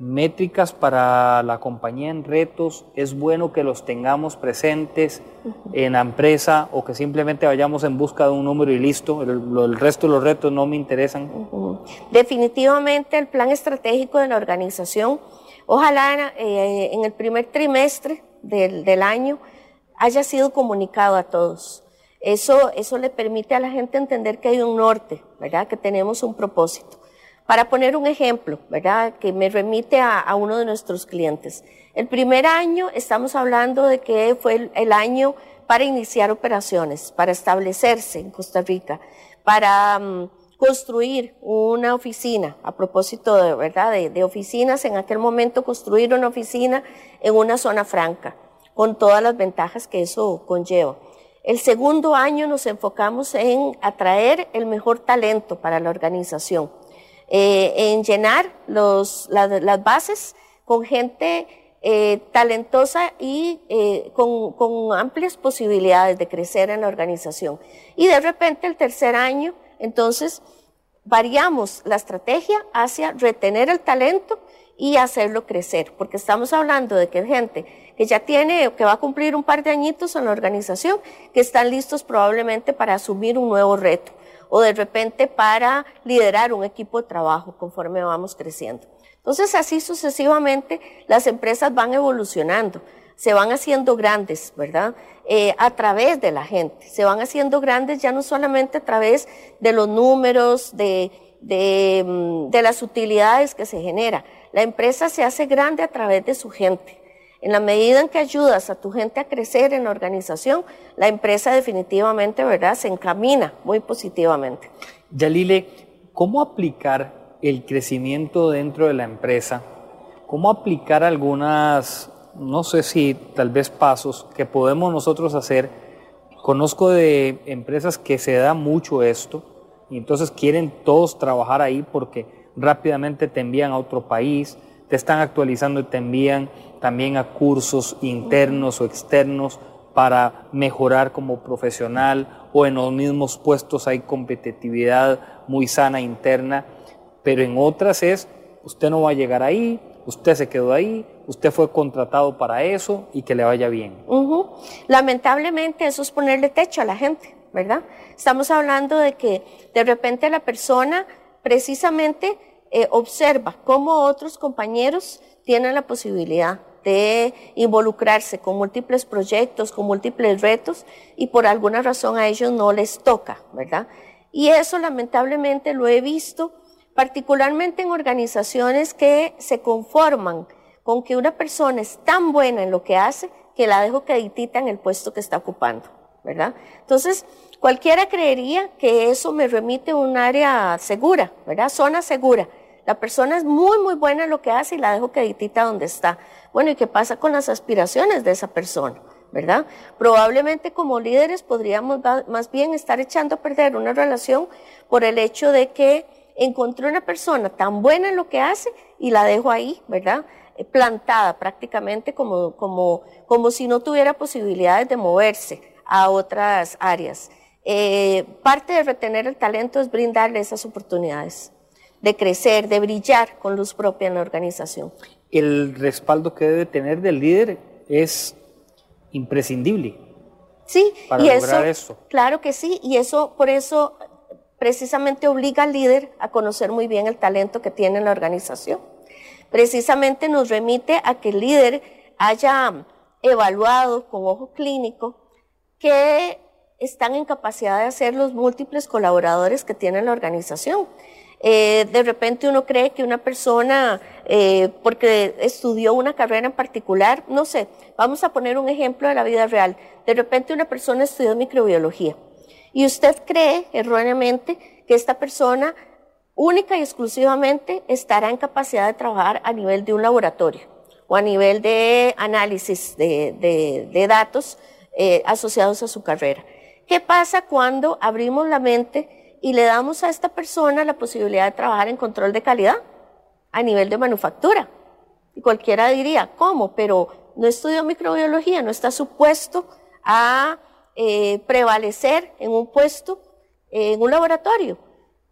métricas para la compañía en retos, es bueno que los tengamos presentes en la empresa o que simplemente vayamos en busca de un número y listo, el, resto de los retos no me interesan. Definitivamente el plan estratégico de la organización Ojalá eh, en el primer trimestre del, año haya sido comunicado a todos. Eso, eso le permite a la gente entender que hay un norte, ¿verdad? Que tenemos un propósito. Para poner un ejemplo, ¿verdad? Que me remite a, uno de nuestros clientes. El primer año estamos hablando de que fue el año para iniciar operaciones, para establecerse en Costa Rica, para mm, construir una oficina, a propósito de, ¿verdad? De, oficinas, en aquel momento construir una oficina en una zona franca, con todas las ventajas que eso conlleva. El segundo año nos enfocamos en atraer el mejor talento para la organización, eh, en llenar los, las bases con gente eh, talentosa y eh, con, con amplias posibilidades de crecer en la organización. Y de repente el tercer año entonces, variamos la estrategia hacia retener el talento y hacerlo crecer, porque estamos hablando de que gente que ya tiene, que va a cumplir un par de añitos en la organización, que están listos probablemente para asumir un nuevo reto o de repente para liderar un equipo de trabajo conforme vamos creciendo. Entonces, así sucesivamente, las empresas van evolucionando se van haciendo grandes, ¿verdad? Eh, a través de la gente, se van haciendo grandes ya no solamente a través de los números, de, de, mm, de las utilidades que se genera. La empresa se hace grande a través de su gente. En la medida en que ayudas a tu gente a crecer en la organización, la empresa definitivamente, ¿verdad?, se encamina muy positivamente. Yalile, ¿cómo aplicar el crecimiento dentro de la empresa? ¿Cómo aplicar algunas no sé si tal vez pasos que podemos nosotros hacer. Conozco de empresas que se da mucho esto y entonces quieren todos trabajar ahí porque rápidamente te envían a otro país, te están actualizando y te envían también a cursos internos o externos para mejorar como profesional o en los mismos puestos hay competitividad muy sana interna, pero en otras es, usted no va a llegar ahí, usted se quedó ahí, usted fue contratado para eso y que le vaya bien. Lamentablemente eso es ponerle techo a la gente, ¿verdad? Estamos hablando de que de repente la persona precisamente eh, observa cómo otros compañeros tienen la posibilidad de involucrarse con múltiples proyectos, con múltiples retos y por alguna razón a ellos no les toca, ¿verdad? Y eso lamentablemente lo he visto particularmente en organizaciones que se conforman con que una persona es tan buena en lo que hace que la dejo queditita en el puesto que está ocupando, ¿verdad? Entonces, cualquiera creería que eso me remite a un área segura, ¿verdad? Zona segura. La persona es muy, muy buena en lo que hace y la dejo queditita donde está. Bueno, ¿y qué pasa con las aspiraciones de esa persona? ¿verdad? Probablemente como líderes podríamos más bien estar echando a perder una relación por el hecho de que encontré una persona tan buena en lo que hace y la dejo ahí, ¿verdad? Eh, plantada prácticamente como, como, como si no tuviera posibilidades de moverse a otras áreas. Eh, parte de retener el talento es brindarle esas oportunidades de crecer, de brillar con luz propia en la organización. El respaldo que debe tener del líder es imprescindible. Sí, para y lograr eso, Claro que sí, y eso por eso precisamente obliga al líder a conocer muy bien el talento que tiene en la organización. Precisamente nos remite a que el líder haya evaluado con ojo clínico que están en capacidad de hacer los múltiples colaboradores que tiene la organización. Eh, de repente uno cree que una persona, eh, porque estudió una carrera en particular, no sé, vamos a poner un ejemplo de la vida real. De repente una persona estudió microbiología y usted cree erróneamente que esta persona única y exclusivamente estará en capacidad de trabajar a nivel de un laboratorio o a nivel de análisis de, datos eh, asociados a su carrera. ¿Qué pasa cuando abrimos la mente y le damos a esta persona la posibilidad de trabajar en control de calidad a nivel de manufactura. Y cualquiera diría, ¿cómo? Pero no estudió microbiología, no está supuesto a eh, prevalecer en un puesto, en un laboratorio.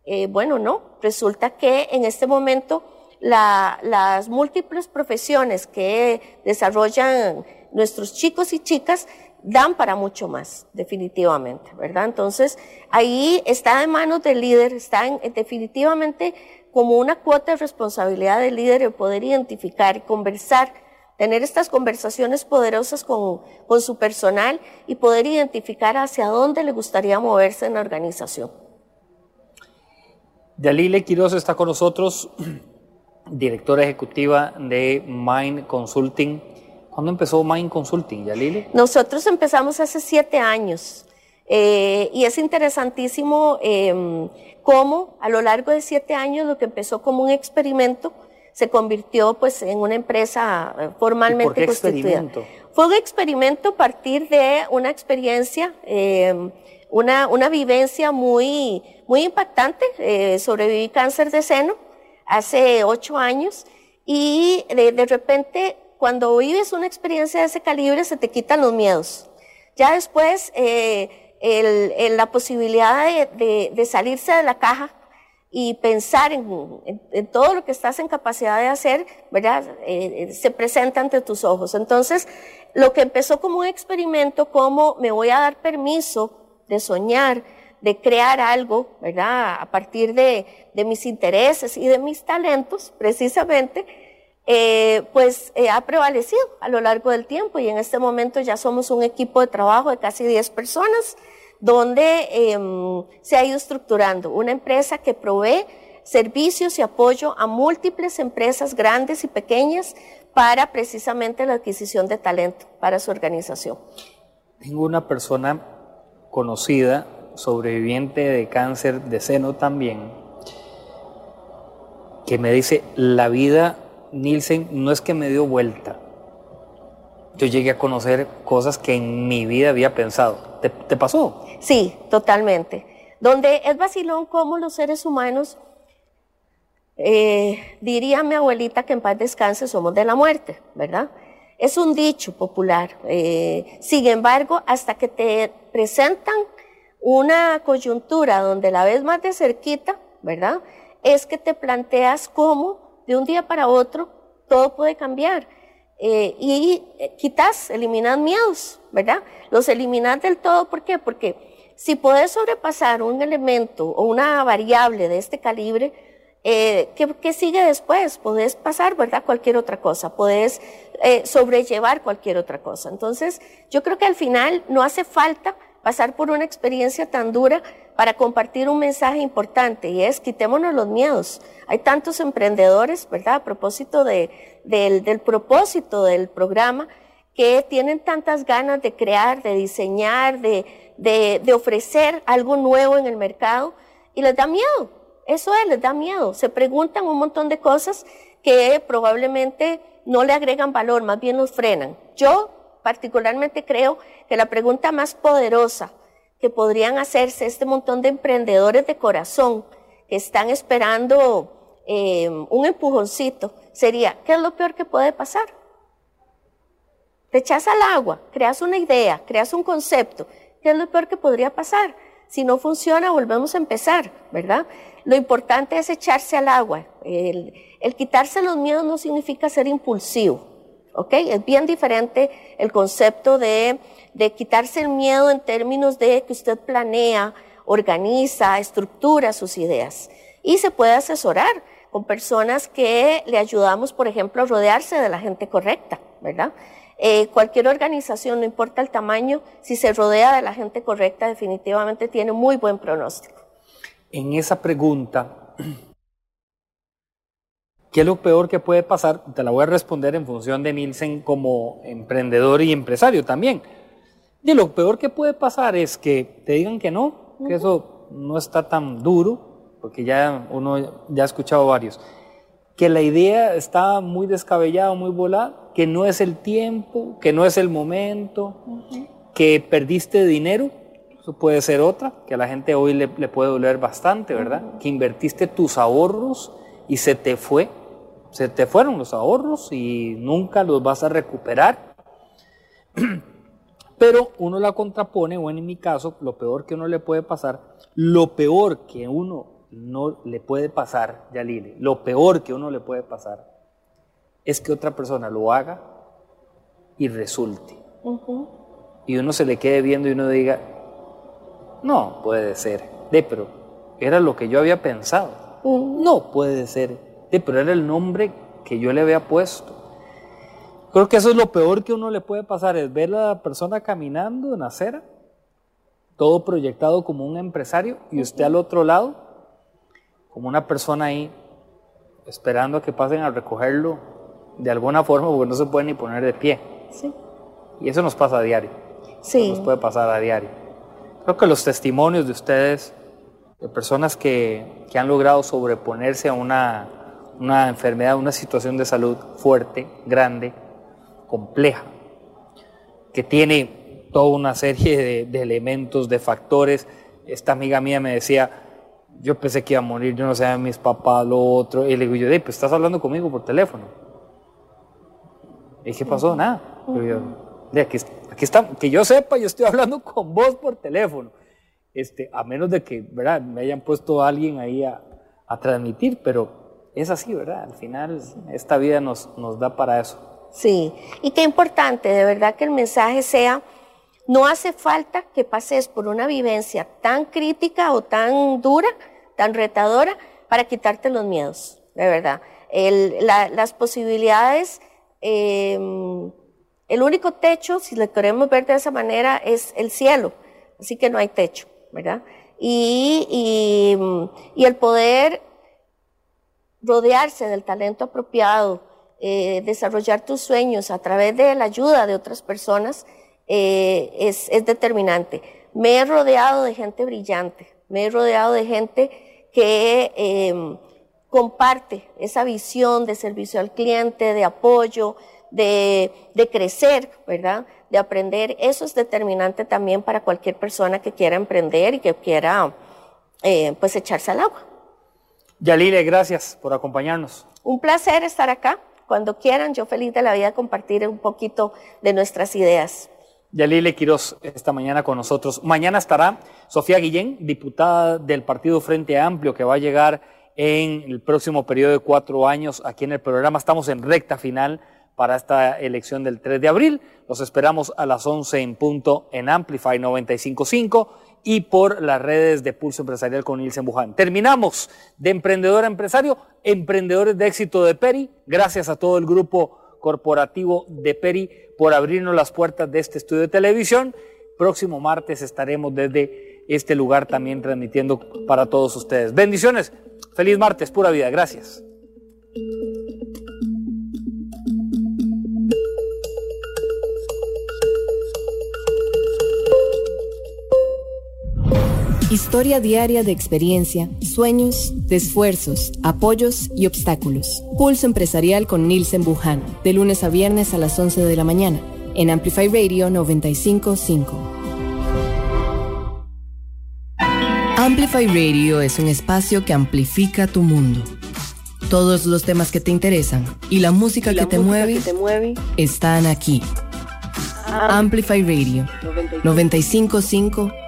Eh, bueno, no, resulta que en este momento las múltiples profesiones que desarrollan nuestros chicos y chicas dan para mucho más, definitivamente, ¿verdad? Entonces, ahí está de manos del líder, está definitivamente como una cuota de responsabilidad del líder el poder identificar conversar, tener estas conversaciones poderosas con, con su personal y poder identificar hacia dónde le gustaría moverse en la organización. Yalile Quiroz está con nosotros, (clears throat) directora ejecutiva de Mind Consulting. ¿Cuándo empezó Mind Consulting, Yalili? Nosotros empezamos hace siete años eh, y es interesantísimo em, cómo a lo largo de siete años lo que empezó como un experimento se convirtió pues en una empresa eh, formalmente ¿Por qué constituida. experimento? Fue un experimento a partir de una experiencia, em, una, una vivencia muy, muy impactante. Eh, sobreviví cáncer de seno hace ocho años y de, de repente cuando vives una experiencia de ese calibre se te quitan los miedos. Ya después, eh, el, la posibilidad de, de, salirse de la caja y pensar en, en, todo lo que estás en capacidad de hacer, ¿verdad? Eh, se presenta ante tus ojos. Entonces, lo que empezó como un experimento, como me voy a dar permiso de soñar, de crear algo, ¿verdad? A partir de, de mis intereses y de mis talentos, precisamente, eh, pues eh, ha prevalecido a lo largo del tiempo y en este momento ya somos un equipo de trabajo de casi 10 personas donde em, se ha ido estructurando una empresa que provee servicios y apoyo a múltiples empresas grandes y pequeñas para precisamente la adquisición de talento para su organización. Tengo una persona conocida, sobreviviente de cáncer de seno también, que me dice, la vida Nielsen no es que me dio vuelta. Yo llegué a conocer cosas que en mi vida había pensado. ¿Te, pasó? Sí, totalmente. Donde es vacilón cómo los seres humanos eh, diría mi abuelita que en paz descanse somos de la muerte, ¿verdad? Es un dicho popular. Eh, sin embargo, hasta que te presentan una coyuntura donde la ves más de cerquita, ¿verdad? Es que te planteas cómo de un día para otro todo puede cambiar. Eh, y quitas, eliminas miedos, ¿verdad? Los eliminas del todo, ¿por qué? Porque si puedes sobrepasar un elemento o una variable de este calibre, eh, ¿qué, sigue después? Podés pasar, ¿verdad? Cualquier otra cosa, podés eh, sobrellevar cualquier otra cosa. Entonces, yo creo que al final no hace falta pasar por una experiencia tan dura para compartir un mensaje importante y es quitémonos los miedos. Hay tantos emprendedores, ¿verdad? A propósito del, del propósito del programa, que tienen tantas ganas de crear, de diseñar, de, de, ofrecer algo nuevo en el mercado y les da miedo eso es, les da miedo. Se preguntan un montón de cosas que probablemente no le agregan valor, más bien los frenan. Yo particularmente creo que la pregunta más poderosa que podrían hacerse este montón de emprendedores de corazón que están esperando eh, un empujoncito sería, ¿qué es lo peor que puede pasar? Te echas al agua, creas una idea, creas un concepto, ¿qué es lo peor que podría pasar? Si no funciona, volvemos a empezar, ¿verdad? Lo importante es echarse al agua. El, quitarse los miedos no significa ser impulsivo, ¿ok? Es bien diferente el concepto de, quitarse el miedo en términos de que usted planea, organiza, estructura sus ideas. Y se puede asesorar con personas que le ayudamos, por ejemplo, a rodearse de la gente correcta, ¿verdad? Eh, cualquier organización, no importa el tamaño, si se rodea de la gente correcta, definitivamente tiene muy buen pronóstico. En esa pregunta, ¿qué es lo peor que puede pasar? Te la voy a responder en función de Nielsen como emprendedor y empresario también. Y lo peor que puede pasar es que te digan que no, que eso no está tan duro, porque ya uno ya ha escuchado varios que la idea está muy descabellada, muy volada, que no es el tiempo, que no es el momento, que perdiste dinero, eso puede ser otra, que a la gente hoy le, puede doler bastante, ¿verdad? Que invertiste tus ahorros y se te fue, se te fueron los ahorros y nunca los vas a recuperar. (clears throat) Pero uno la contrapone, o en mi caso, lo peor que uno le puede pasar, lo peor que uno no le puede pasar, Yalile, lo peor que uno le puede pasar es que otra persona lo haga y resulte. Y uno se le quede viendo y uno diga, no puede ser, de pero era lo que yo había pensado. No puede ser, de pero era el nombre que yo le había puesto. Creo que eso es lo peor que uno le puede pasar, es ver a la persona caminando en acera, todo proyectado como un empresario, y usted al otro lado como una persona ahí esperando a que pasen a recogerlo de alguna forma porque no se puede ni poner de pie. Sí. Y eso nos pasa a diario. Sí. nos puede pasar a diario. Creo que los testimonios de ustedes, de personas que, que han logrado sobreponerse a una, una enfermedad, una situación de salud fuerte, grande, compleja, que tiene toda una serie de, de elementos, de factores. Esta amiga mía me decía, yo pensé que iba a morir, yo no sé, mis papás, lo otro. Y le digo yo, pues estás hablando conmigo por teléfono. ¿Y qué pasó? Nada. de aquí, aquí está, que yo sepa, yo estoy hablando con vos por teléfono. Este, a menos de que, ¿verdad? Me hayan puesto a alguien ahí a, transmitir, pero es así, ¿verdad? Al final, esta vida nos, nos da para eso. Sí, y qué importante, de verdad, que el mensaje sea no hace falta que pases por una vivencia tan crítica o tan dura, tan retadora, para quitarte los miedos, de verdad. las posibilidades, em, el único techo, si lo queremos ver de esa manera, es el cielo, así que no hay techo, ¿verdad? Y, el poder rodearse del talento apropiado, eh, desarrollar tus sueños a través de la ayuda de otras personas, eh, es, es determinante. Me he rodeado de gente brillante, me he rodeado de gente que eh, comparte esa visión de servicio al cliente, de apoyo, de, de, crecer, ¿verdad? De aprender. Eso es determinante también para cualquier persona que quiera emprender y que quiera, eh, pues, echarse al agua. Yalile, gracias por acompañarnos. Un placer estar acá. Cuando quieran, yo feliz de la vida compartir un poquito de nuestras ideas. Yalile Quiroz esta mañana con nosotros. Mañana estará Sofía Guillén, diputada del Partido Frente Amplio, que va a llegar en el próximo periodo de cuatro años aquí en el programa. Estamos en recta final para esta elección del 3 de abril. Los esperamos a las 11 en punto en Amplify 955 y por las redes de Pulso Empresarial con Nilsen Buján. Terminamos de emprendedor a empresario, emprendedores de éxito de Peri. Gracias a todo el grupo corporativo de Peri por abrirnos las puertas de este estudio de televisión. Próximo martes estaremos desde este lugar también transmitiendo para todos ustedes. Bendiciones. Feliz martes, pura vida. Gracias. Historia diaria de experiencia, sueños, de esfuerzos, apoyos y obstáculos. Pulso empresarial con Nielsen Buján, de lunes a viernes a las 11 de la mañana, en Amplify Radio 955. Amplify Radio es un espacio que amplifica tu mundo. Todos los temas que te interesan y la música, que, te mueve, que te mueve están aquí. Amplify Radio 955